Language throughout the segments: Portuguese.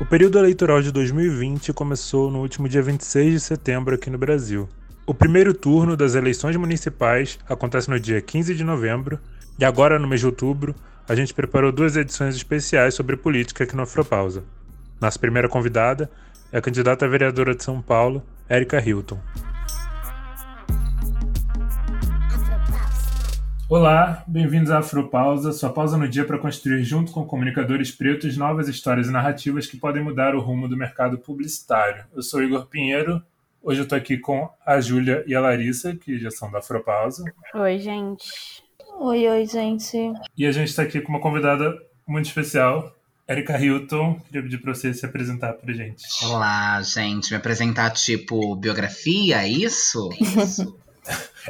O período eleitoral de 2020 começou no último dia 26 de setembro aqui no Brasil. O primeiro turno das eleições municipais acontece no dia 15 de novembro e agora, no mês de outubro, a gente preparou duas edições especiais sobre política aqui no Afropausa. Nossa primeira convidada é a candidata a vereadora de São Paulo, Érica Hilton. Olá, bem-vindos à Afropausa, sua pausa no dia para construir, junto com comunicadores pretos, novas histórias e narrativas que podem mudar o rumo do mercado publicitário. Eu sou Igor Pinheiro, hoje eu estou aqui com a Júlia e a Larissa, que já são da Afropausa. Oi, gente. Oi, oi, gente. E a gente está aqui com uma convidada muito especial, Erika Hilton, queria pedir para você se apresentar para gente. Olá, gente. Me apresentar tipo biografia, é isso? Isso.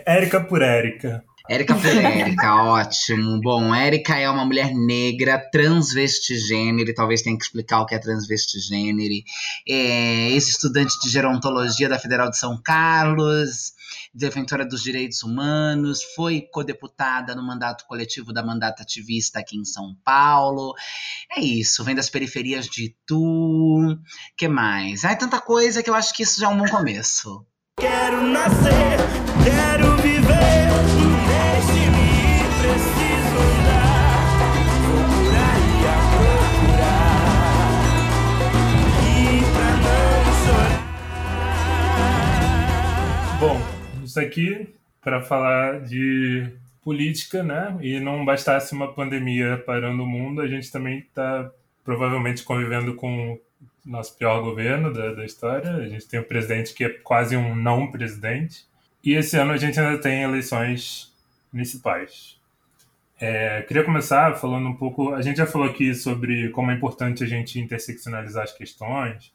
Érica por Érica. Érica por Érica, ótimo. Bom, Érica é uma mulher negra, transvestigênero, talvez tenha que explicar o que é transvestigênero. É ex-estudante de gerontologia da Federal de São Carlos, defensora dos direitos humanos, foi codeputada no mandato coletivo da Mandata Ativista aqui em São Paulo. É isso, vem das periferias de Itu. que mais? Ah, é tanta coisa que eu acho que isso já é um bom começo. Quero nascer, quero viver, isso aqui para falar de política, né? E não bastasse uma pandemia parando o mundo, a gente também está provavelmente convivendo com o nosso pior governo da, da história. A gente tem um presidente que é quase um não presidente. E esse ano a gente ainda tem eleições municipais. É, queria começar falando um pouco. A gente já falou aqui sobre como é importante a gente interseccionalizar as questões,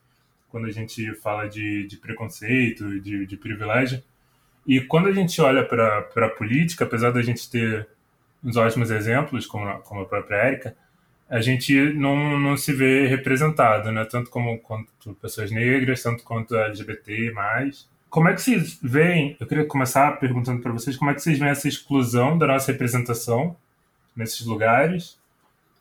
quando a gente fala de, de preconceito, de, de privilégio. E quando a gente olha para a política, apesar da gente ter uns ótimos exemplos, como, como a própria Érica, a gente não, não se vê representado, né? tanto como quanto pessoas negras, tanto quanto LGBT+. Como é que vocês veem, eu queria começar perguntando para vocês, como é que vocês veem essa exclusão da nossa representação nesses lugares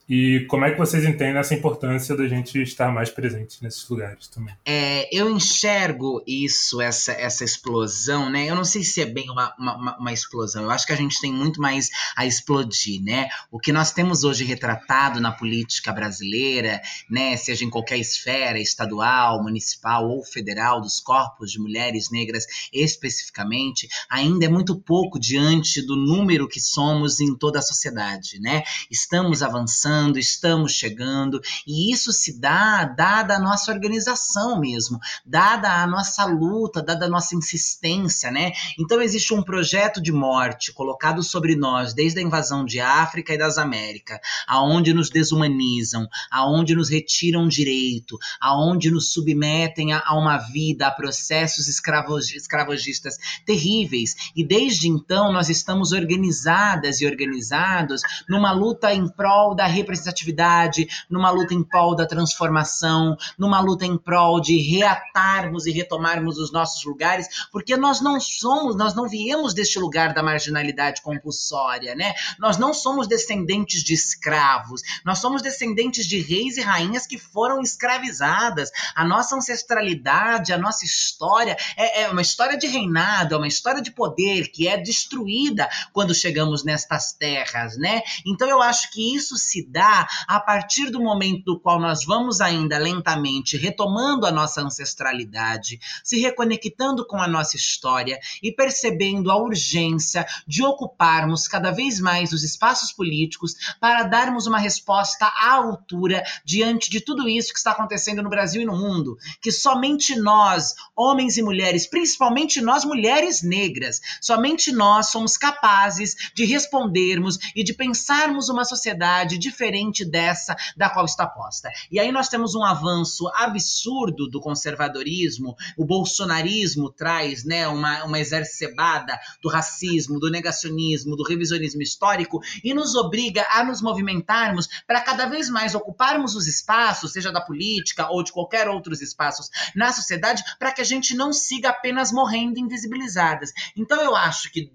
e como é que vocês entendem essa importância da gente estar mais presente nesses lugares também? É, eu enxergo isso, essa, essa explosão, né? Eu não sei se é bem uma, uma, uma, explosão, eu acho que a gente tem muito mais a explodir, né? O que nós temos hoje retratado na política brasileira, né? Seja em qualquer esfera, estadual, municipal ou federal, dos corpos de mulheres negras especificamente, ainda é muito pouco diante do número que somos em toda a sociedade, né? Estamos avançando estamos chegando, e isso se dá dada a nossa organização mesmo, dada a nossa luta, dada a nossa insistência, né? Então existe um projeto de morte colocado sobre nós desde a invasão de África e das Américas, aonde nos desumanizam, aonde nos retiram direito, aonde nos submetem a, a uma vida, a processos escravogistas terríveis. E desde então nós estamos organizadas e organizados numa luta em prol da representatividade, numa luta em prol da transformação, numa luta em prol de reatarmos e retomarmos os nossos lugares, porque nós não somos, nós não viemos deste lugar da marginalidade compulsória, né? Nós não somos descendentes de escravos, nós somos descendentes de reis e rainhas que foram escravizadas. A nossa ancestralidade, a nossa história é, é uma história de reinado, é uma história de poder que é destruída quando chegamos nestas terras, né? Então eu acho que isso se dá a partir do momento do qual nós vamos ainda lentamente retomando a nossa ancestralidade, se reconectando com a nossa história e percebendo a urgência de ocuparmos cada vez mais os espaços políticos para darmos uma resposta à altura diante de tudo isso que está acontecendo no Brasil e no mundo, que somente nós, homens e mulheres, principalmente nós mulheres negras, somente nós somos capazes de respondermos e de pensarmos uma sociedade diferente diferente dessa da qual está posta. E aí nós temos um avanço absurdo do conservadorismo, o bolsonarismo traz né, uma, uma exacerbada do racismo, do negacionismo, do revisionismo histórico e nos obriga a nos movimentarmos para cada vez mais ocuparmos os espaços, seja da política ou de qualquer outros espaços na sociedade, para que a gente não siga apenas morrendo invisibilizadas. Então eu acho que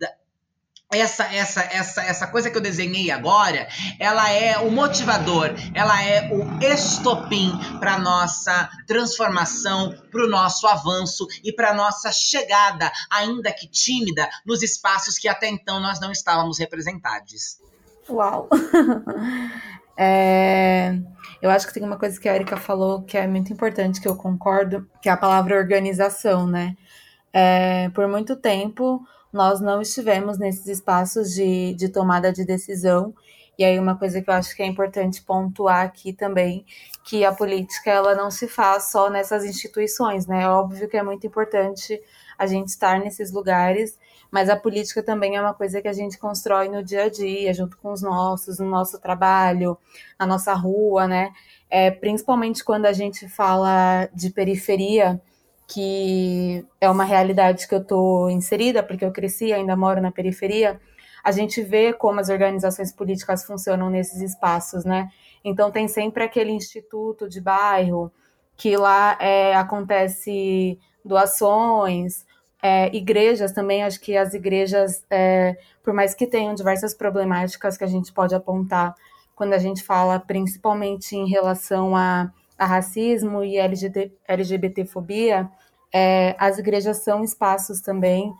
essa essa essa essa coisa que eu desenhei agora, ela é o motivador, ela é o estopim para nossa transformação, para o nosso avanço e para nossa chegada, ainda que tímida, nos espaços que até então nós não estávamos representados. Uau. é, eu acho que tem uma coisa que a Erika falou que é muito importante, que eu concordo, que é a palavra organização, né? É, por muito tempo nós não estivemos nesses espaços de, de tomada de decisão. E aí uma coisa que eu acho que é importante pontuar aqui também, que a política ela não se faz só nessas instituições, né? É óbvio que é muito importante a gente estar nesses lugares, mas a política também é uma coisa que a gente constrói no dia a dia, junto com os nossos, no nosso trabalho, na nossa rua, né? É, principalmente quando a gente fala de periferia, que é uma realidade que eu estou inserida, porque eu cresci, ainda moro na periferia, a gente vê como as organizações políticas funcionam nesses espaços, né? Então tem sempre aquele instituto de bairro que lá é, acontece doações, é, igrejas também, acho que as igrejas, é, por mais que tenham diversas problemáticas que a gente pode apontar quando a gente fala principalmente em relação a a racismo e LGBT, LGBTfobia, é, as igrejas são espaços também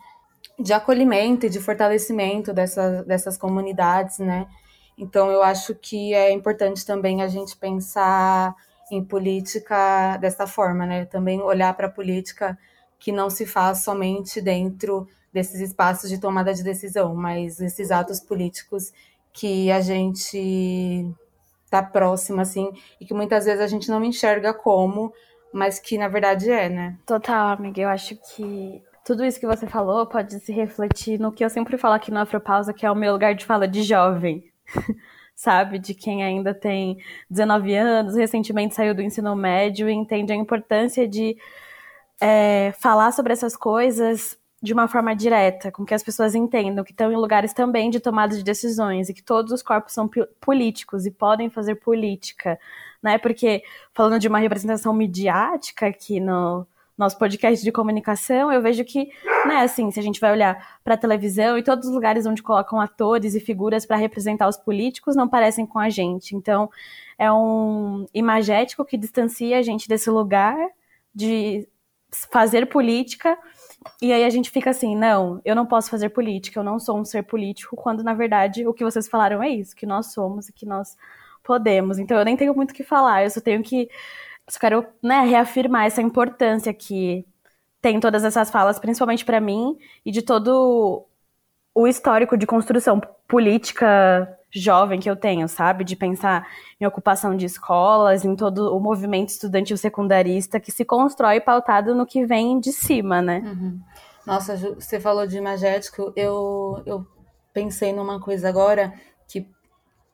de acolhimento e de fortalecimento dessa, dessas comunidades, né? Então, eu acho que é importante também a gente pensar em política dessa forma, né? Também olhar para a política que não se faz somente dentro desses espaços de tomada de decisão, mas esses atos políticos que a gente tá próximo, assim, e que muitas vezes a gente não enxerga como, mas que na verdade é, né? Total, amiga. Eu acho que tudo isso que você falou pode se refletir no que eu sempre falo aqui no Afropausa, que é o meu lugar de fala de jovem. Sabe? De quem ainda tem 19 anos, recentemente saiu do ensino médio e entende a importância de é, falar sobre essas coisas de uma forma direta, com que as pessoas entendam que estão em lugares também de tomada de decisões e que todos os corpos são políticos e podem fazer política, né? Porque falando de uma representação midiática aqui no nosso podcast de comunicação, eu vejo que, né, assim, se a gente vai olhar para a televisão e todos os lugares onde colocam atores e figuras para representar os políticos não parecem com a gente. Então, é um imagético que distancia a gente desse lugar de fazer política e aí a gente fica assim, não, eu não posso fazer política, eu não sou um ser político, quando na verdade o que vocês falaram é isso, que nós somos e que nós podemos. Então eu nem tenho muito o que falar, eu só tenho que só quero, né, reafirmar essa importância que tem todas essas falas, principalmente para mim e de todo o histórico de construção política jovem que eu tenho, sabe? De pensar em ocupação de escolas, em todo o movimento estudantil secundarista que se constrói pautado no que vem de cima, né? Uhum. Nossa, você falou de imagético, eu, eu pensei numa coisa agora que,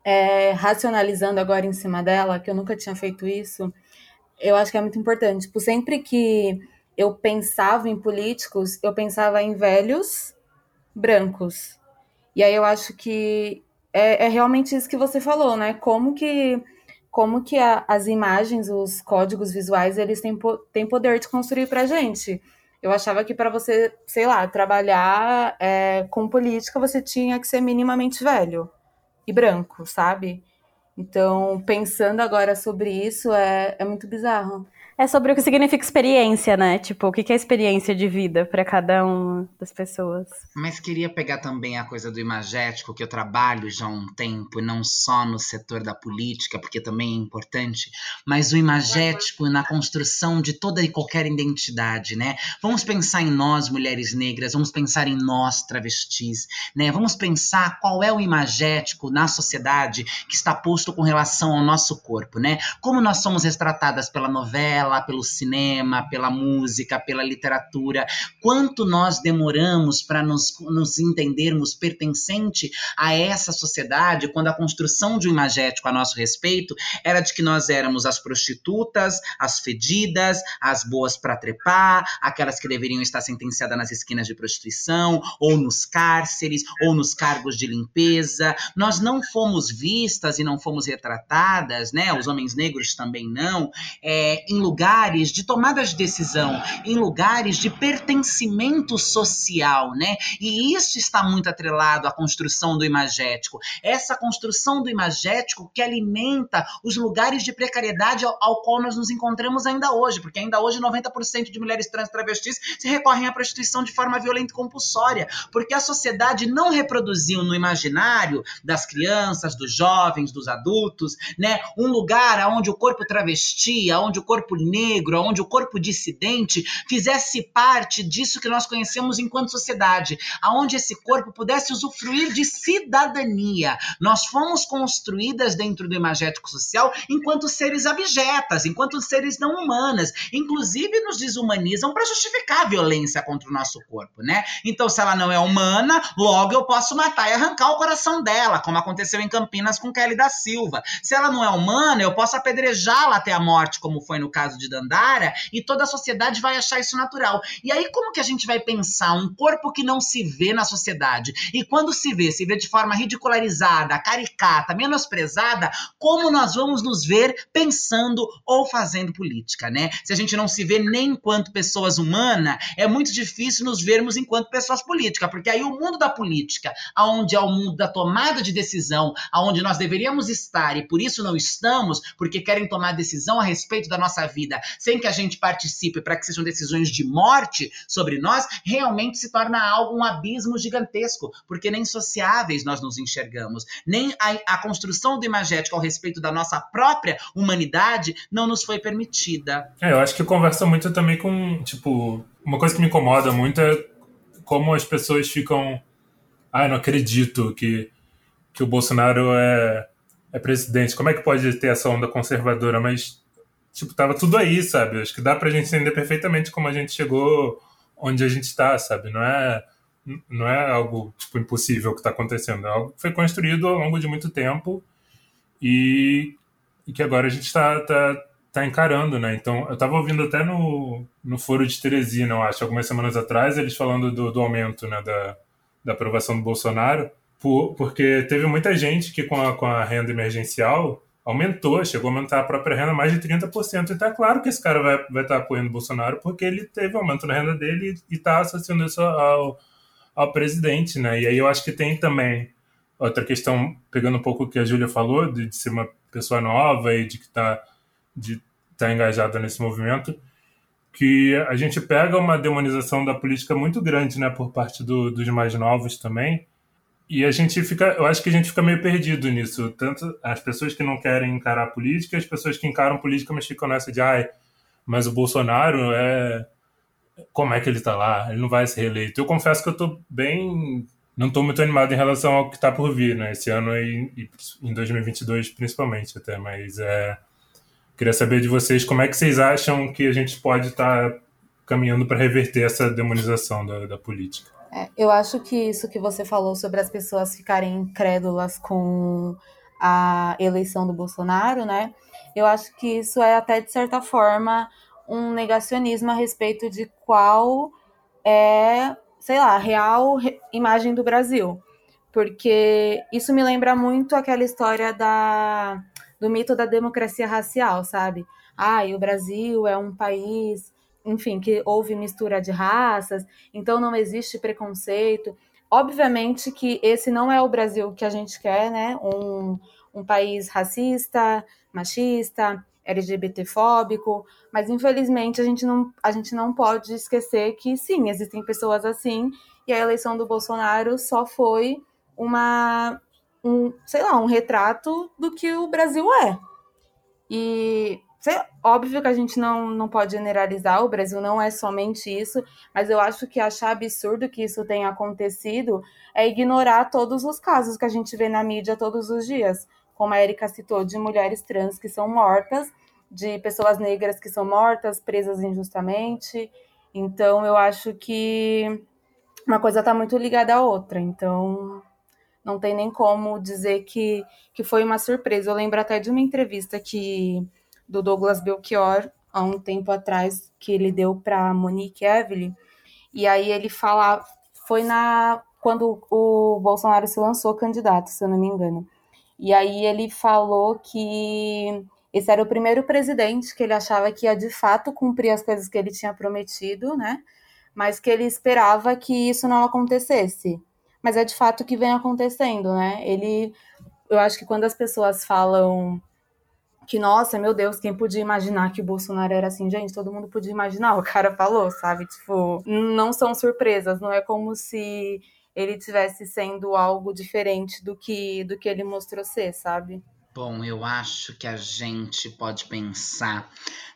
é, racionalizando agora em cima dela, que eu nunca tinha feito isso, eu acho que é muito importante. Tipo, sempre que eu pensava em políticos, eu pensava em velhos brancos. E aí eu acho que é, é realmente isso que você falou, né? Como que como que a, as imagens, os códigos visuais, eles têm, têm poder de construir para gente. Eu achava que para você, sei lá, trabalhar é, com política, você tinha que ser minimamente velho e branco, sabe? Então, pensando agora sobre isso, é, é muito bizarro é sobre o que significa experiência, né? Tipo, o que é experiência de vida para cada uma das pessoas. Mas queria pegar também a coisa do imagético, que eu trabalho já há um tempo, e não só no setor da política, porque também é importante, mas o imagético na construção de toda e qualquer identidade, né? Vamos pensar em nós, mulheres negras, vamos pensar em nós, travestis, né? Vamos pensar qual é o imagético na sociedade que está posto com relação ao nosso corpo, né? Como nós somos retratadas pela novela, lá pelo cinema, pela música, pela literatura, quanto nós demoramos para nos, nos entendermos pertencente a essa sociedade, quando a construção de um imagético a nosso respeito era de que nós éramos as prostitutas, as fedidas, as boas para trepar, aquelas que deveriam estar sentenciadas nas esquinas de prostituição, ou nos cárceres, ou nos cargos de limpeza. Nós não fomos vistas e não fomos retratadas, né, os homens negros também não, é, em lugares de tomada de decisão, em lugares de pertencimento social, né? E isso está muito atrelado à construção do imagético. Essa construção do imagético que alimenta os lugares de precariedade ao, ao qual nós nos encontramos ainda hoje, porque ainda hoje 90% de mulheres trans travestis se recorrem à prostituição de forma violenta e compulsória, porque a sociedade não reproduziu no imaginário das crianças, dos jovens, dos adultos, né, um lugar onde o corpo travesti, onde o corpo negro, onde o corpo dissidente fizesse parte disso que nós conhecemos enquanto sociedade, aonde esse corpo pudesse usufruir de cidadania. Nós fomos construídas dentro do imagético social enquanto seres abjetas, enquanto seres não humanas, inclusive nos desumanizam para justificar a violência contra o nosso corpo, né? Então, se ela não é humana, logo eu posso matar e arrancar o coração dela, como aconteceu em Campinas com Kelly da Silva. Se ela não é humana, eu posso apedrejá-la até a morte, como foi no caso de Dandara, e toda a sociedade vai achar isso natural. E aí, como que a gente vai pensar um corpo que não se vê na sociedade? E quando se vê, se vê de forma ridicularizada, caricata, menosprezada, como nós vamos nos ver pensando ou fazendo política, né? Se a gente não se vê nem enquanto pessoas humanas, é muito difícil nos vermos enquanto pessoas políticas, porque aí o mundo da política, aonde é o mundo da tomada de decisão, aonde nós deveríamos estar e por isso não estamos, porque querem tomar decisão a respeito da nossa vida, sem que a gente participe para que sejam decisões de morte sobre nós, realmente se torna algo um abismo gigantesco, porque nem sociáveis nós nos enxergamos, nem a, a construção do imagético ao respeito da nossa própria humanidade não nos foi permitida. É, eu acho que conversa muito também com, tipo, uma coisa que me incomoda muito é como as pessoas ficam. Ah, não acredito que, que o Bolsonaro é, é presidente. Como é que pode ter essa onda conservadora? Mas, tipo, tava tudo aí, sabe? Acho que dá pra gente entender perfeitamente como a gente chegou onde a gente está, sabe? Não é, não é algo, tipo, impossível que está acontecendo. É algo que foi construído ao longo de muito tempo e, e que agora a gente está tá, tá encarando, né? Então, eu estava ouvindo até no, no Foro de Teresina, eu acho, algumas semanas atrás, eles falando do, do aumento né, da, da aprovação do Bolsonaro, por, porque teve muita gente que com a, com a renda emergencial aumentou, chegou a aumentar a própria renda mais de 30%. Então é claro que esse cara vai, vai estar apoiando o Bolsonaro porque ele teve aumento na renda dele e está associando isso ao, ao presidente, né? E aí eu acho que tem também outra questão, pegando um pouco o que a Júlia falou, de, de ser uma pessoa nova e de que está estar tá engajada nesse movimento, que a gente pega uma demonização da política muito grande, né, por parte do, dos mais novos também, e a gente fica, eu acho que a gente fica meio perdido nisso, tanto as pessoas que não querem encarar a política, as pessoas que encaram política, mas ficam nessa de, ai, mas o Bolsonaro é como é que ele está lá? Ele não vai ser reeleito. Eu confesso que eu estou bem não estou muito animado em relação ao que está por vir, né? Esse ano e em 2022 principalmente até, mas é Queria saber de vocês como é que vocês acham que a gente pode estar tá caminhando para reverter essa demonização da, da política. É, eu acho que isso que você falou sobre as pessoas ficarem incrédulas com a eleição do Bolsonaro, né? Eu acho que isso é até de certa forma um negacionismo a respeito de qual é, sei lá, a real imagem do Brasil. Porque isso me lembra muito aquela história da do mito da democracia racial, sabe? Ah, e o Brasil é um país, enfim, que houve mistura de raças, então não existe preconceito. Obviamente que esse não é o Brasil que a gente quer, né? Um, um país racista, machista, LGBTfóbico, mas infelizmente a gente, não, a gente não pode esquecer que sim, existem pessoas assim, e a eleição do Bolsonaro só foi uma um, sei lá, um retrato do que o Brasil é. E sei, óbvio que a gente não, não pode generalizar, o Brasil não é somente isso, mas eu acho que achar absurdo que isso tenha acontecido é ignorar todos os casos que a gente vê na mídia todos os dias, como a Erika citou, de mulheres trans que são mortas, de pessoas negras que são mortas, presas injustamente. Então eu acho que uma coisa está muito ligada à outra. Então não tem nem como dizer que, que foi uma surpresa. Eu lembro até de uma entrevista que do Douglas Belchior, há um tempo atrás, que ele deu para Monique Evelyn, e aí ele fala, foi na quando o Bolsonaro se lançou candidato, se eu não me engano. E aí ele falou que esse era o primeiro presidente que ele achava que ia de fato cumprir as coisas que ele tinha prometido, né? Mas que ele esperava que isso não acontecesse. Mas é de fato que vem acontecendo, né? Ele, eu acho que quando as pessoas falam que, nossa, meu Deus, quem podia imaginar que o Bolsonaro era assim? Gente, todo mundo podia imaginar, o cara falou, sabe? Tipo, não são surpresas, não é como se ele tivesse sendo algo diferente do que do que ele mostrou ser, sabe? Bom, eu acho que a gente pode pensar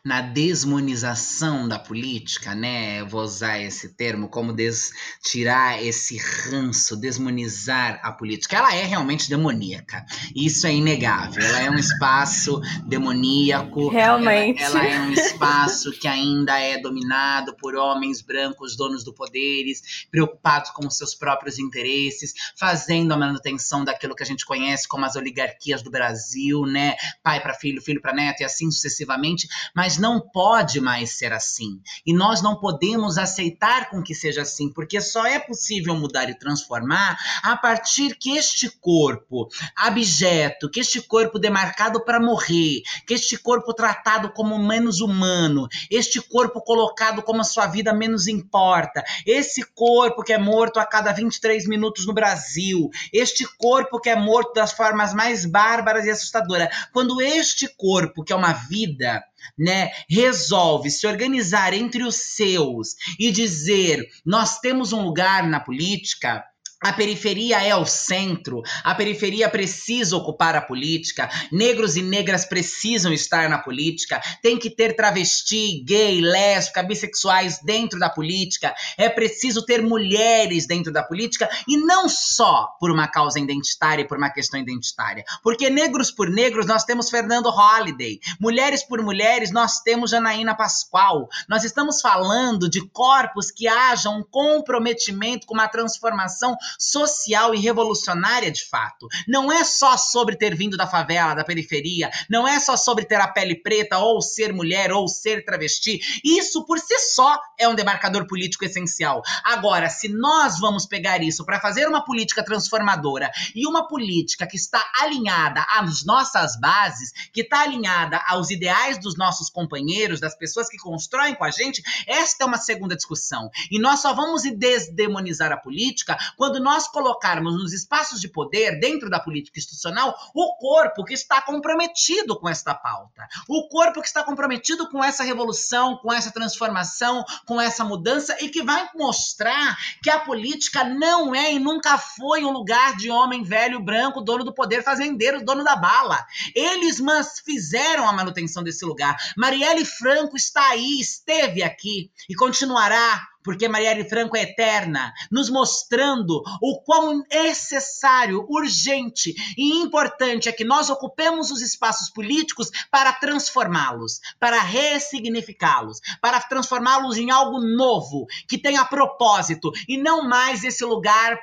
na desmonização da política, né? Eu vou usar esse termo como des tirar esse ranço, desmonizar a política. Ela é realmente demoníaca. Isso é inegável. Ela é um espaço demoníaco. Realmente. Ela, ela é um espaço que ainda é dominado por homens brancos, donos do poderes, preocupados com os seus próprios interesses, fazendo a manutenção daquilo que a gente conhece como as oligarquias do Brasil, né? Pai para filho, filho para neto e assim sucessivamente. Mas não pode mais ser assim. E nós não podemos aceitar com que seja assim, porque só é possível mudar e transformar a partir que este corpo abjeto, que este corpo demarcado para morrer, que este corpo tratado como menos humano, este corpo colocado como a sua vida menos importa, esse corpo que é morto a cada 23 minutos no Brasil, este corpo que é morto das formas mais bárbaras e assustadoras, quando este corpo, que é uma vida, né, resolve se organizar entre os seus e dizer: nós temos um lugar na política a periferia é o centro, a periferia precisa ocupar a política, negros e negras precisam estar na política, tem que ter travesti, gay, lésbica, bissexuais dentro da política, é preciso ter mulheres dentro da política e não só por uma causa identitária e por uma questão identitária, porque negros por negros nós temos Fernando Holliday, mulheres por mulheres nós temos Janaína Pascoal, nós estamos falando de corpos que hajam um comprometimento com uma transformação social e revolucionária de fato. Não é só sobre ter vindo da favela, da periferia, não é só sobre ter a pele preta ou ser mulher ou ser travesti. Isso por si só é um demarcador político essencial. Agora, se nós vamos pegar isso para fazer uma política transformadora e uma política que está alinhada às nossas bases, que está alinhada aos ideais dos nossos companheiros, das pessoas que constroem com a gente, esta é uma segunda discussão. E nós só vamos desdemonizar a política quando quando nós colocarmos nos espaços de poder, dentro da política institucional, o corpo que está comprometido com esta pauta, o corpo que está comprometido com essa revolução, com essa transformação, com essa mudança e que vai mostrar que a política não é e nunca foi um lugar de homem velho, branco, dono do poder, fazendeiro, dono da bala. Eles fizeram a manutenção desse lugar. Marielle Franco está aí, esteve aqui e continuará porque Marielle Franco é eterna, nos mostrando o quão necessário, urgente e importante é que nós ocupemos os espaços políticos para transformá-los, para ressignificá-los, para transformá-los em algo novo, que tenha propósito e não mais esse lugar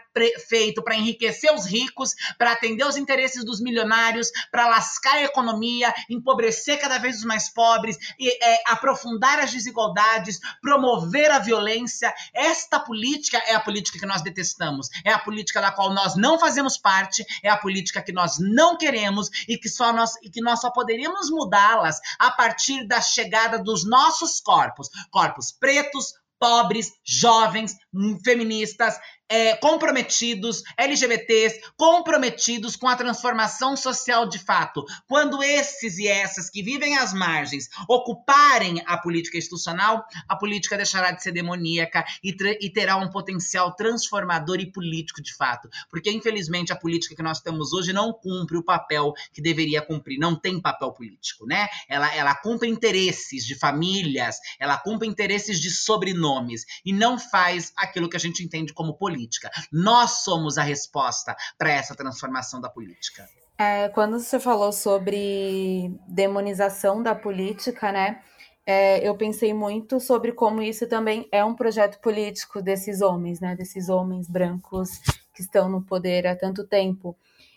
feito para enriquecer os ricos, para atender os interesses dos milionários, para lascar a economia, empobrecer cada vez os mais pobres, e, é, aprofundar as desigualdades, promover a violência violência. Esta política é a política que nós detestamos, é a política da qual nós não fazemos parte, é a política que nós não queremos e que, só nós, e que nós só poderíamos mudá-las a partir da chegada dos nossos corpos. Corpos pretos, pobres, jovens, feministas, é, comprometidos, LGBTs, comprometidos com a transformação social de fato. Quando esses e essas que vivem às margens ocuparem a política institucional, a política deixará de ser demoníaca e, e terá um potencial transformador e político de fato. Porque, infelizmente, a política que nós temos hoje não cumpre o papel que deveria cumprir, não tem papel político, né? Ela, ela cumpre interesses de famílias, ela cumpre interesses de sobrenomes e não faz aquilo que a gente entende como política política. Nós somos a resposta para essa transformação da política. É, quando você falou sobre demonização da política, né? É, eu pensei muito sobre como isso também é um projeto político desses homens, né? Desses homens brancos que estão no poder há tanto tempo.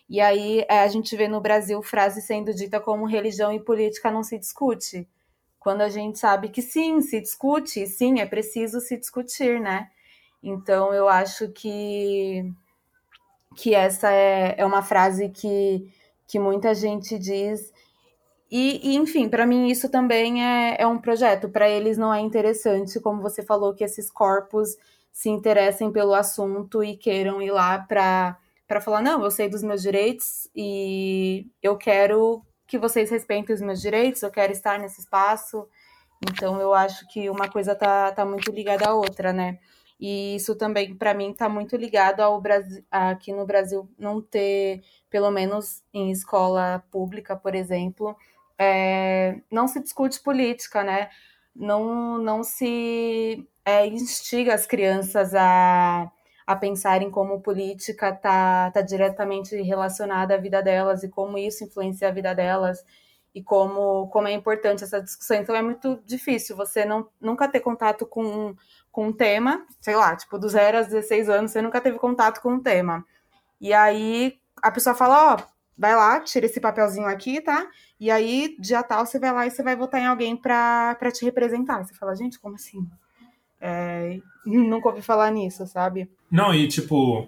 E aí é, a gente vê no Brasil frase sendo dita como religião e política não se discute. Quando a gente sabe que sim, se discute, sim, é preciso se discutir, né? Então eu acho que, que essa é, é uma frase que, que muita gente diz. E, e enfim, para mim isso também é, é um projeto. Para eles não é interessante, como você falou, que esses corpos se interessem pelo assunto e queiram ir lá para falar não, eu sei dos meus direitos e eu quero que vocês respeitem os meus direitos, eu quero estar nesse espaço. Então eu acho que uma coisa tá, tá muito ligada à outra, né? E isso também, para mim, está muito ligado ao Brasil, aqui no Brasil não ter, pelo menos em escola pública, por exemplo, é, não se discute política, né? Não, não se é, instiga as crianças a, a pensarem como política está tá diretamente relacionada à vida delas e como isso influencia a vida delas e como, como é importante essa discussão. Então é muito difícil você não, nunca ter contato com, com um tema, sei lá, tipo, dos 0 aos 16 anos, você nunca teve contato com um tema. E aí a pessoa fala, ó, oh, vai lá, tira esse papelzinho aqui, tá? E aí, dia tal, você vai lá e você vai votar em alguém para te representar. Você fala, gente, como assim? É, nunca ouvi falar nisso, sabe? Não, e tipo,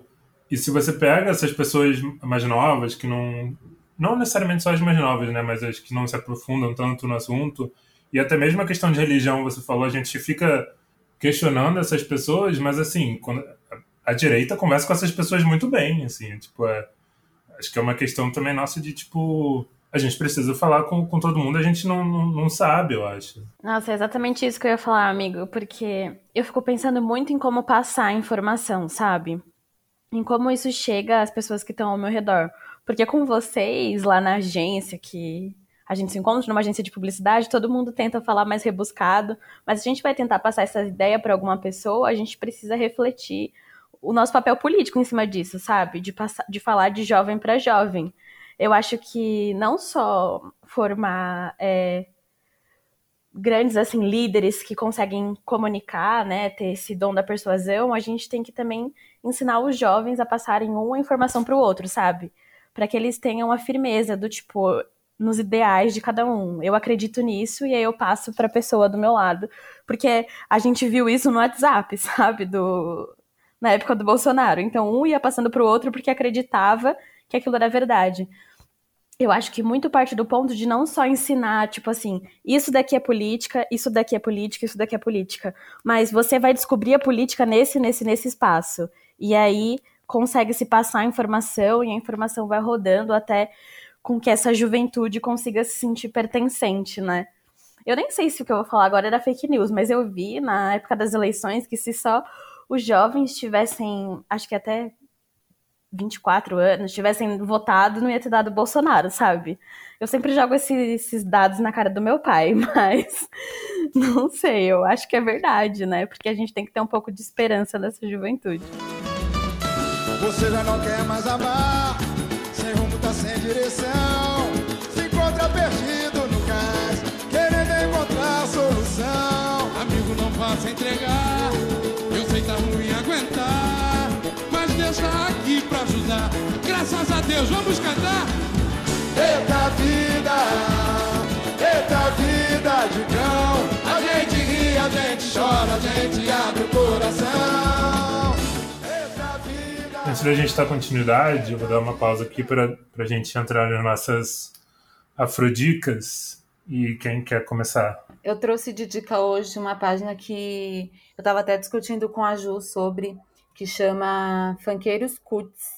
e se você pega essas pessoas mais novas que não não necessariamente só as mais novas, né, mas as que não se aprofundam tanto no assunto, e até mesmo a questão de religião, você falou, a gente fica questionando essas pessoas, mas assim, quando a direita conversa com essas pessoas muito bem, assim, tipo, é, acho que é uma questão também nossa de, tipo, a gente precisa falar com, com todo mundo, a gente não, não, não, sabe, eu acho. Nossa, é exatamente isso que eu ia falar, amigo, porque eu fico pensando muito em como passar a informação, sabe? Em como isso chega às pessoas que estão ao meu redor. Porque com vocês, lá na agência, que a gente se encontra numa agência de publicidade, todo mundo tenta falar mais rebuscado, mas a gente vai tentar passar essa ideia para alguma pessoa, a gente precisa refletir o nosso papel político em cima disso, sabe? De, passar, de falar de jovem para jovem. Eu acho que não só formar é, grandes assim líderes que conseguem comunicar, né, ter esse dom da persuasão, a gente tem que também ensinar os jovens a passarem uma informação para o outro, sabe? Para que eles tenham a firmeza do tipo nos ideais de cada um. Eu acredito nisso e aí eu passo para a pessoa do meu lado, porque a gente viu isso no WhatsApp, sabe, do na época do Bolsonaro. Então um ia passando para o outro porque acreditava que aquilo era verdade. Eu acho que muito parte do ponto de não só ensinar, tipo assim, isso daqui é política, isso daqui é política, isso daqui é política, mas você vai descobrir a política nesse, nesse, nesse espaço. E aí consegue se passar a informação e a informação vai rodando até com que essa juventude consiga se sentir pertencente, né? Eu nem sei se o que eu vou falar agora era fake news, mas eu vi na época das eleições que se só os jovens tivessem, acho que até 24 anos, tivessem votado, não ia ter dado Bolsonaro, sabe? Eu sempre jogo esse, esses dados na cara do meu pai, mas não sei, eu acho que é verdade, né? Porque a gente tem que ter um pouco de esperança nessa juventude. Você já não quer mais amar, sem rumo tá sem direção. Se encontra perdido no cais, querendo encontrar solução. Amigo, não faça entregar, eu sei tá ruim aguentar, mas deixa aqui pra ajudar. Graças a Deus, vamos cantar. Eita vida, eita vida de cão. A gente ri, a gente chora, a gente abre o coração. Antes da gente dar continuidade, eu vou dar uma pausa aqui para a gente entrar nas nossas afrodicas. E quem quer começar? Eu trouxe de dica hoje uma página que eu estava até discutindo com a Ju sobre, que chama Fanqueiros Cuts.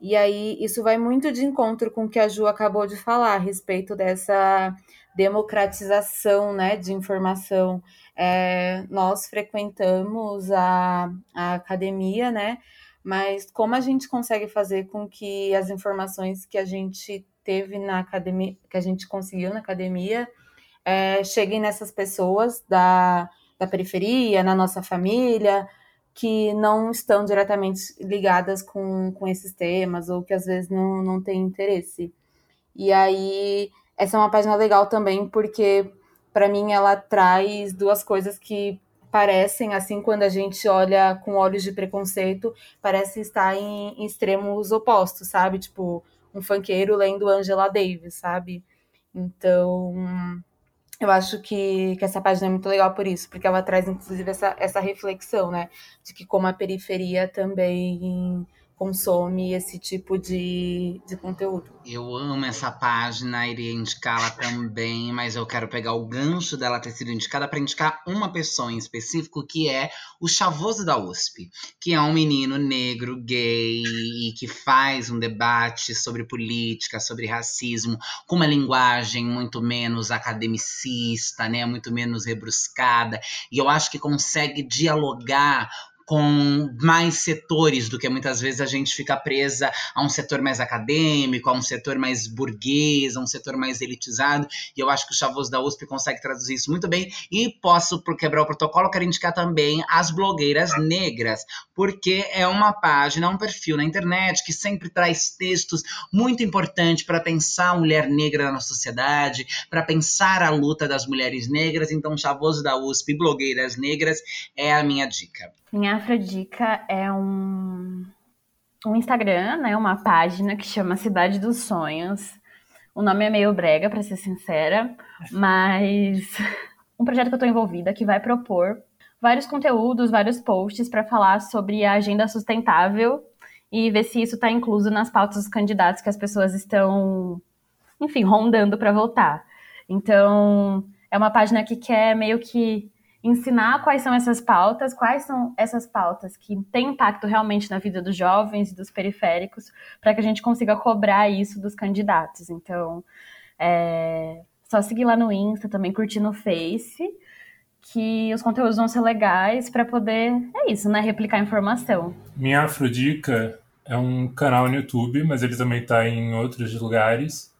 E aí isso vai muito de encontro com o que a Ju acabou de falar a respeito dessa democratização né, de informação. É, nós frequentamos a, a academia, né? Mas como a gente consegue fazer com que as informações que a gente teve na academia, que a gente conseguiu na academia, é, cheguem nessas pessoas da, da periferia, na nossa família, que não estão diretamente ligadas com, com esses temas ou que às vezes não, não têm interesse. E aí, essa é uma página legal também, porque para mim ela traz duas coisas que parecem, assim, quando a gente olha com olhos de preconceito, parece estar em, em extremos opostos, sabe? Tipo, um funkeiro lendo Angela Davis, sabe? Então, eu acho que, que essa página é muito legal por isso, porque ela traz, inclusive, essa, essa reflexão, né? De que como a periferia também consome esse tipo de, de conteúdo. Eu amo essa página, iria indicá-la também, mas eu quero pegar o gancho dela ter sido indicada para indicar uma pessoa em específico, que é o Chavoso da USP, que é um menino negro, gay, e que faz um debate sobre política, sobre racismo, com uma linguagem muito menos academicista, né, muito menos rebruscada, e eu acho que consegue dialogar com mais setores do que muitas vezes a gente fica presa a um setor mais acadêmico, a um setor mais burguês, a um setor mais elitizado. E eu acho que o Chavoso da USP consegue traduzir isso muito bem. E posso, por quebrar o protocolo, quero indicar também as blogueiras negras, porque é uma página, um perfil na internet que sempre traz textos muito importantes para pensar a mulher negra na sociedade, para pensar a luta das mulheres negras. Então, Chavoso da USP, blogueiras negras, é a minha dica. Minha Afrodica é um, um Instagram, né? Uma página que chama Cidade dos Sonhos. O nome é meio brega, para ser sincera, mas um projeto que eu estou envolvida que vai propor vários conteúdos, vários posts para falar sobre a agenda sustentável e ver se isso está incluso nas pautas dos candidatos que as pessoas estão, enfim, rondando para votar. Então, é uma página que quer meio que ensinar quais são essas pautas, quais são essas pautas que têm impacto realmente na vida dos jovens e dos periféricos, para que a gente consiga cobrar isso dos candidatos. Então, é só seguir lá no Insta, também curtir no Face, que os conteúdos vão ser legais para poder, é isso, né, replicar informação. Minha Afrodica é um canal no YouTube, mas ele também está em outros lugares.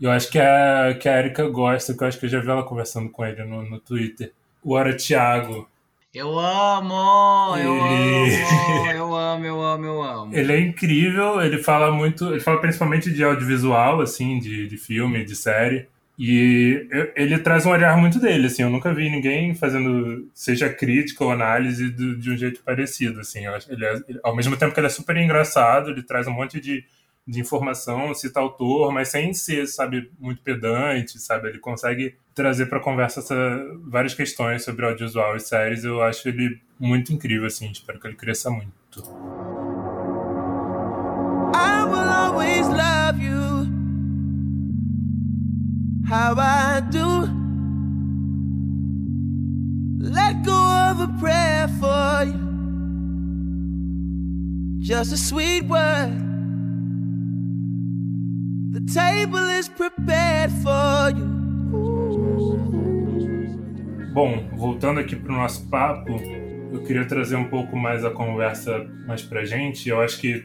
E eu acho que a, que a Erika gosta, que eu acho que eu já vi ela conversando com ele no, no Twitter o Hora Thiago. Eu amo, eu ele... amo, eu amo, eu amo, eu amo. Ele é incrível, ele fala muito, ele fala principalmente de audiovisual, assim, de, de filme, de série. E ele traz um olhar muito dele, assim, eu nunca vi ninguém fazendo, seja crítica ou análise de, de um jeito parecido, assim. Ele é, ao mesmo tempo que ele é super engraçado, ele traz um monte de de informação, cita autor, mas sem ser, sabe, muito pedante, sabe? Ele consegue trazer para conversa essa, várias questões sobre audiovisual e séries. Eu acho ele muito incrível, assim. Espero que ele cresça muito. I will always love you how I do. Let go of a prayer for you. Just a sweet word. The table is prepared for you. Bom, voltando aqui para o nosso papo, eu queria trazer um pouco mais a conversa mais para gente. Eu acho que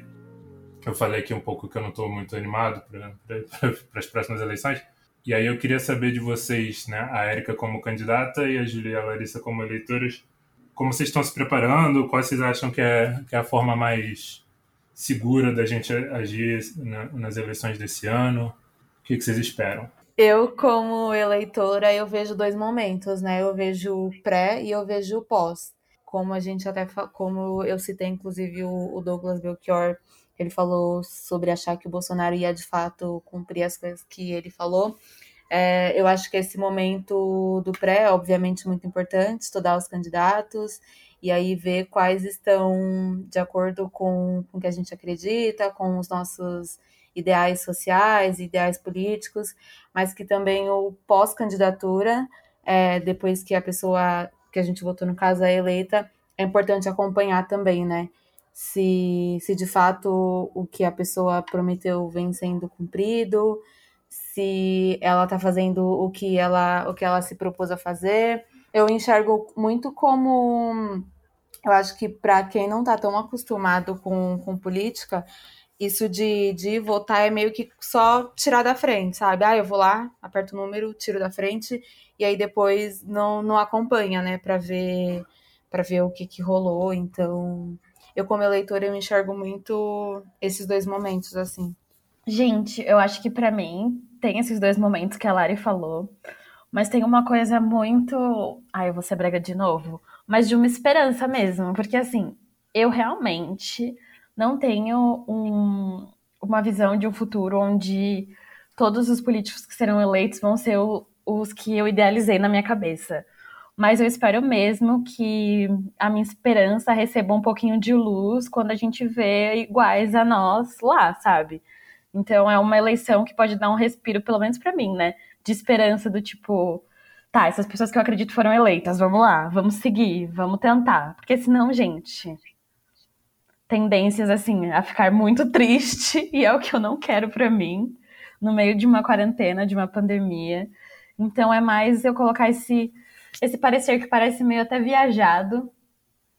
eu falei aqui um pouco que eu não estou muito animado para as próximas eleições. E aí eu queria saber de vocês, né, a Érica como candidata e a Julia e a Larissa como eleitoras, como vocês estão se preparando, quais vocês acham que é, que é a forma mais segura da gente agir nas eleições desse ano? O que, vocês esperam? Eu, como eleitora, eu vejo dois momentos, né? Eu vejo o pré e eu vejo o pós. Como a gente até como eu citei, inclusive, o Douglas Belchior, ele falou sobre achar que o Bolsonaro ia de fato cumprir as coisas que ele falou. É, eu acho que esse momento do pré é obviamente muito importante, estudar os candidatos e aí ver quais estão de acordo com, com o que a gente acredita, com os nossos ideais sociais, ideais políticos, mas que também o pós-candidatura, é, depois que a pessoa que a gente votou no caso é eleita, é importante acompanhar também, né? Se, se de fato o que a pessoa prometeu vem sendo cumprido, se ela está fazendo o que ela, o que ela se propôs a fazer. Eu enxergo muito como eu acho que para quem não está tão acostumado com, com política, isso de, de votar é meio que só tirar da frente, sabe? Ah, eu vou lá, aperto o número, tiro da frente, e aí depois não, não acompanha, né, para ver para ver o que, que rolou. Então, eu como eleitora eu enxergo muito esses dois momentos assim. Gente, eu acho que para mim tem esses dois momentos que a Lari falou, mas tem uma coisa muito, ai, eu vou ser brega de novo mas de uma esperança mesmo, porque assim, eu realmente não tenho um, uma visão de um futuro onde todos os políticos que serão eleitos vão ser o, os que eu idealizei na minha cabeça. mas eu espero mesmo que a minha esperança receba um pouquinho de luz quando a gente vê iguais a nós lá, sabe? Então é uma eleição que pode dar um respiro, pelo menos para mim, né? De esperança do tipo, tá, essas pessoas que eu acredito foram eleitas, vamos lá, vamos seguir, vamos tentar. Porque senão, gente, tendências assim a ficar muito triste e é o que eu não quero para mim no meio de uma quarentena, de uma pandemia. Então é mais eu colocar esse esse parecer que parece meio até viajado,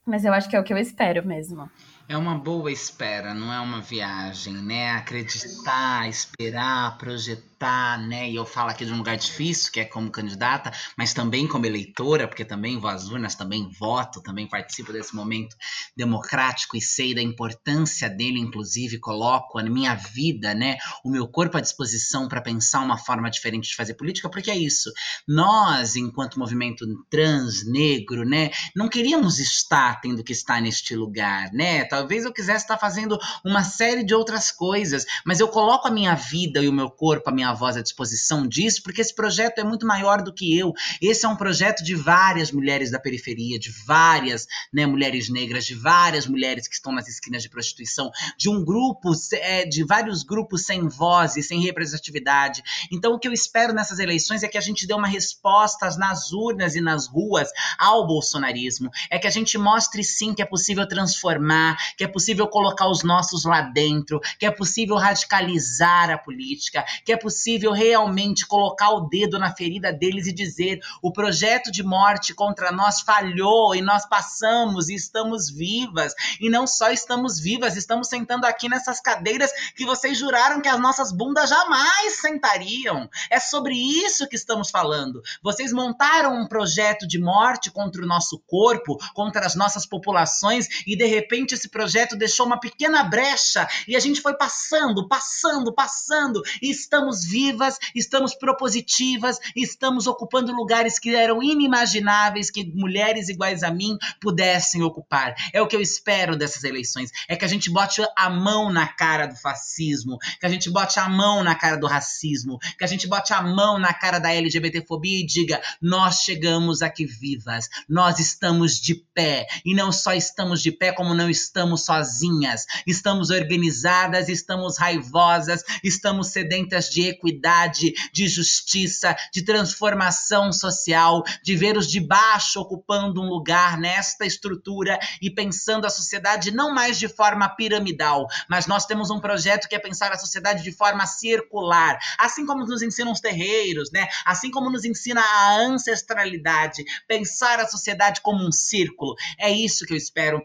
mas eu acho que é o que eu espero mesmo. É uma boa espera, não é uma viagem, né? Acreditar, esperar, projetar né? E eu falo aqui de um lugar difícil, que é como candidata, mas também como eleitora, porque também vou às urnas, também voto, também participo desse momento democrático e sei da importância dele, inclusive coloco a minha vida, né? O meu corpo à disposição para pensar uma forma diferente de fazer política, porque é isso. Nós, enquanto movimento trans, negro, né? Não queríamos estar tendo que estar neste lugar, né? Talvez eu quisesse estar fazendo uma série de outras coisas, mas eu coloco a minha vida e o meu corpo, a minha voz à disposição disso, porque esse projeto é muito maior do que eu. Esse é um projeto de várias mulheres da periferia, de várias né, mulheres negras, de várias mulheres que estão nas esquinas de prostituição, de um grupo, é, de vários grupos sem voz e sem representatividade. Então, o que eu espero nessas eleições é que a gente dê uma resposta nas urnas e nas ruas ao bolsonarismo. É que a gente mostre sim que é possível transformar, que é possível colocar os nossos lá dentro, que é possível radicalizar a política, que é possível realmente colocar o dedo na ferida deles e dizer: o projeto de morte contra nós falhou e nós passamos e estamos vivas. E não só estamos vivas, estamos sentando aqui nessas cadeiras que vocês juraram que as nossas bundas jamais sentariam. É sobre isso que estamos falando. Vocês montaram um projeto de morte contra o nosso corpo, contra as nossas populações, e de repente esse projeto deixou uma pequena brecha e a gente foi passando, passando, passando, e estamos vivas, estamos propositivas, estamos ocupando lugares que eram inimagináveis que mulheres iguais a mim pudessem ocupar. É o que eu espero dessas eleições, é que a gente bote a mão na cara do fascismo, que a gente bote a mão na cara do racismo, que a gente bote a mão na cara da LGBTfobia e diga: nós chegamos aqui vivas, nós estamos de pé. E não só estamos de pé, como não estamos sozinhas, estamos organizadas, estamos raivosas, estamos sedentas de equidade, de justiça, de transformação social, de ver os de baixo ocupando um lugar nesta estrutura e pensando a sociedade não mais de forma piramidal, mas nós temos um projeto que é pensar a sociedade de forma circular, assim como nos ensinam os terreiros, né? Assim como nos ensina a ancestralidade, pensar a sociedade como um círculo. É isso que eu espero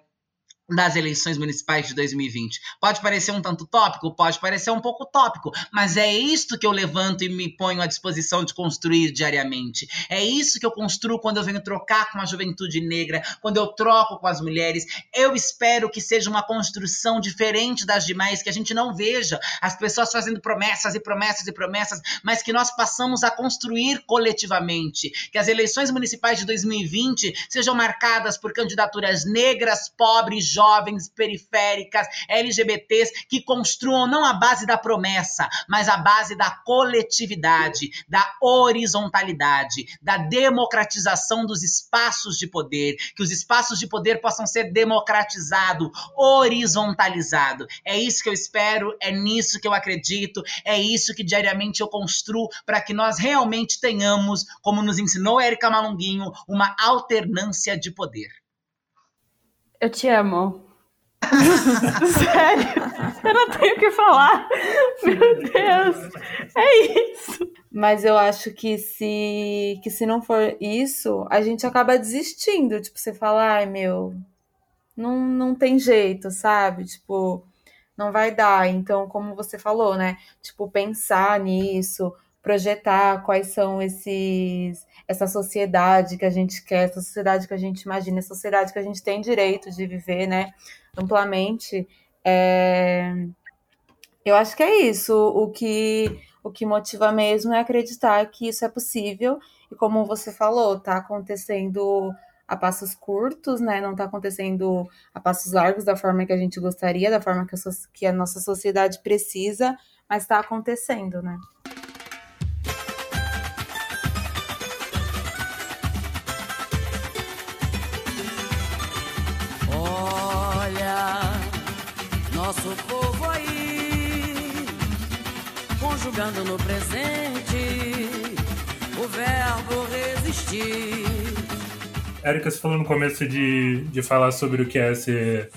das eleições municipais de 2020. Pode parecer um tanto tópico, pode parecer um pouco tópico, mas é isto que eu levanto e me ponho à disposição de construir diariamente. É isso que eu construo quando eu venho trocar com a juventude negra, quando eu troco com as mulheres. Eu espero que seja uma construção diferente das demais, que a gente não veja as pessoas fazendo promessas e promessas e promessas, mas que nós passamos a construir coletivamente. Que as eleições municipais de 2020 sejam marcadas por candidaturas negras, pobres, jovens, periféricas, LGBTs, que construam não a base da promessa, mas a base da coletividade, da horizontalidade, da democratização dos espaços de poder, que os espaços de poder possam ser democratizados, horizontalizados. É isso que eu espero, é nisso que eu acredito, é isso que diariamente eu construo para que nós realmente tenhamos, como nos ensinou Érica Malunguinho, uma alternância de poder. Eu te amo. Sério, eu não tenho o que falar. Meu Deus, é isso. Mas eu acho que se, que se não for isso, a gente acaba desistindo. Tipo, você fala, ai meu, não, não tem jeito, sabe? Tipo, não vai dar. Então, como você falou, né? Tipo, pensar nisso, projetar quais são esses essa sociedade que a gente quer, essa sociedade que a gente imagina, essa sociedade que a gente tem direito de viver, né, amplamente. É... Eu acho que é isso. O que o que motiva mesmo é acreditar que isso é possível e como você falou, tá acontecendo a passos curtos, né? Não tá acontecendo a passos largos da forma que a gente gostaria, da forma que a, que a nossa sociedade precisa, mas está acontecendo, né? Conjugando no presente o verbo resistir. Érica, você falou no começo de, de falar sobre o que é ser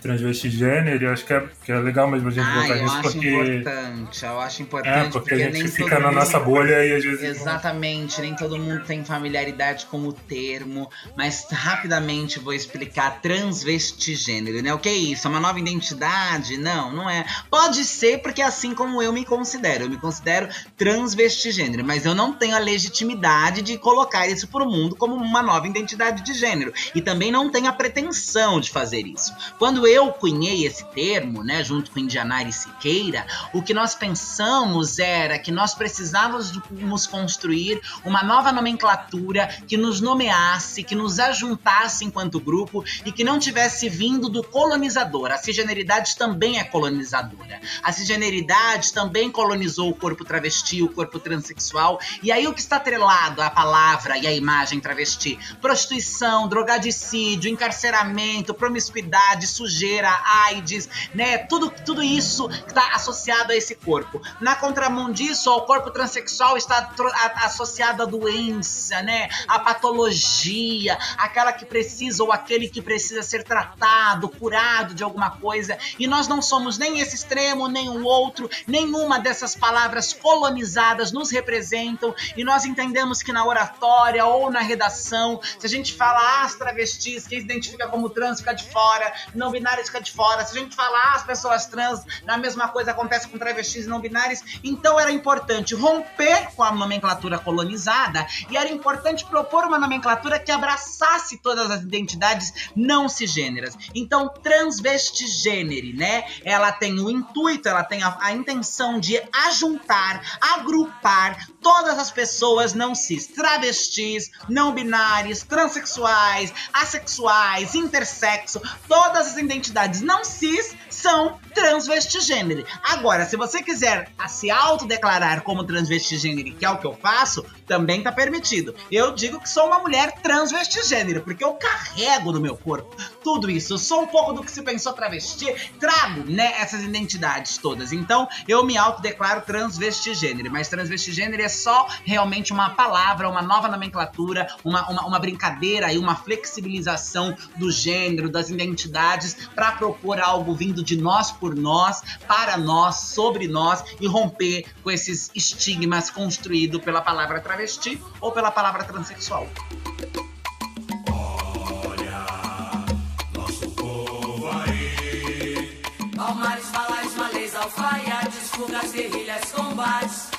transvesti gênero, eu acho que é, que é legal mesmo a gente Ah, botar eu porque. importante, eu acho importante. É, porque a gente nem fica todo na mundo- nossa bolha e às vezes. Exatamente, nem todo mundo tem familiaridade com o termo, mas rapidamente vou explicar transvestigênero, né? O que é isso? É uma nova identidade? Não, não é. Pode ser porque é assim como eu me considero, eu me considero transvestigênero, mas eu não tenho a legitimidade de colocar isso pro mundo como uma nova identidade de gênero e também não tenho a pretensão de fazer isso. Quando eu cunhei esse termo, né, junto com Indianara e Siqueira, o que nós pensamos era que nós precisávamos construir uma nova nomenclatura que nos nomeasse, que nos ajuntasse enquanto grupo e que não tivesse vindo do colonizador. A cisgeneridade também é colonizadora. A cisgeneridade também colonizou o corpo travesti, o corpo transexual. E aí o que está atrelado à palavra e à imagem travesti? Prostituição, drogadicídio, encarceramento, promiscuidade, sujeira, AIDS, né? Tudo, tudo isso está associado a esse corpo. Na contramão disso, o corpo transexual está a- associado à doença, né? À patologia, aquela que precisa ou aquele que precisa ser tratado, curado de alguma coisa. E nós não somos nem esse extremo, nem o outro, nenhuma dessas palavras colonizadas nos representam. E nós entendemos que na oratória ou na redação, se a gente fala as travestis, quem se identifica como trans fica de fora, não binários fica de fora. Se a gente falar as pessoas trans, a mesma coisa acontece com travestis não binários. Então era importante romper com a nomenclatura colonizada e era importante propor uma nomenclatura que abraçasse todas as identidades não cisgêneras. Então, transvestigênere, né? Ela tem o intuito, ela tem a, a intenção de ajuntar, agrupar todas as pessoas não cis, travestis, não binários, transexuais, assexuais, intersexo, todas as identidades não cis são transvestigênero. Agora, se você quiser se autodeclarar como transvestigênero, que é o que eu faço, também tá permitido. Eu digo que sou uma mulher transvestigênero, porque eu carrego no meu corpo tudo isso. Eu sou um pouco do que se pensou travesti, trago, né, essas identidades todas. Então, eu me autodeclaro transvestigênero, mas transvestigênero é só realmente uma palavra, uma nova nomenclatura, uma, uma, uma brincadeira e uma flexibilização do gênero, das identidades, para propor algo vindo de nós por nós, para nós, sobre nós e romper com esses estigmas construídos pela palavra travesti ou pela palavra transexual. Palmares, malês, alfaiates, fugas, guerrilhas, combates,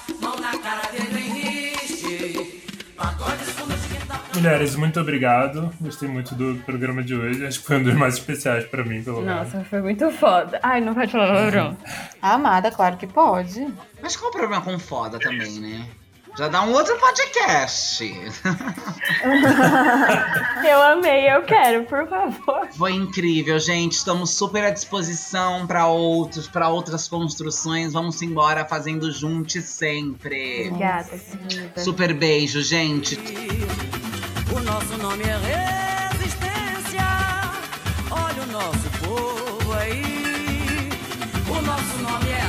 Mulheres, muito obrigado. Gostei muito do programa de hoje. Acho que foi um dos mais especiais pra mim, pelo menos. Nossa, foi muito foda. Ai, não pode falar palavrão. Amada, claro que pode. Mas qual o problema com foda também, né? Já dá um outro podcast. Eu amei, eu quero, por favor. Foi incrível, gente. Estamos super à disposição para outros, para outras construções. Vamos embora fazendo juntos sempre. Obrigada, querida. Super beijo, gente. O nosso nome é resistência. Olha o nosso povo aí. O nosso nome é